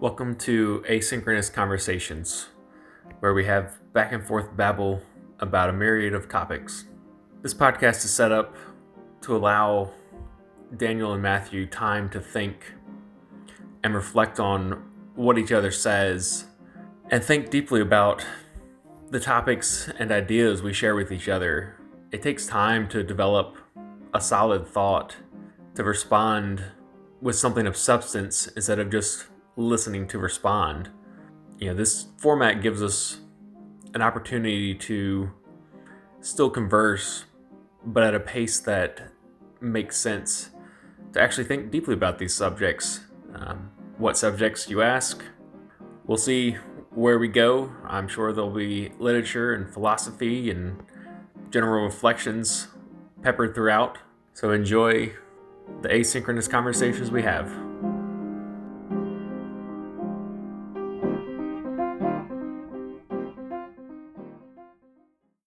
Welcome to Asynchronous Conversations, where we have back and forth babble about a myriad of topics. This podcast is set up to allow Daniel and Matthew time to think and reflect on what each other says and think deeply about the topics and ideas we share with each other. It takes time to develop a solid thought, to respond with something of substance instead of just listening to respond. You know, this format gives us an opportunity to still converse, but at a pace that makes sense to actually think deeply about these subjects. Um, what subjects you ask? We'll see where we go. I'm sure there'll be literature and philosophy and general reflections peppered throughout. So enjoy the asynchronous conversations we have.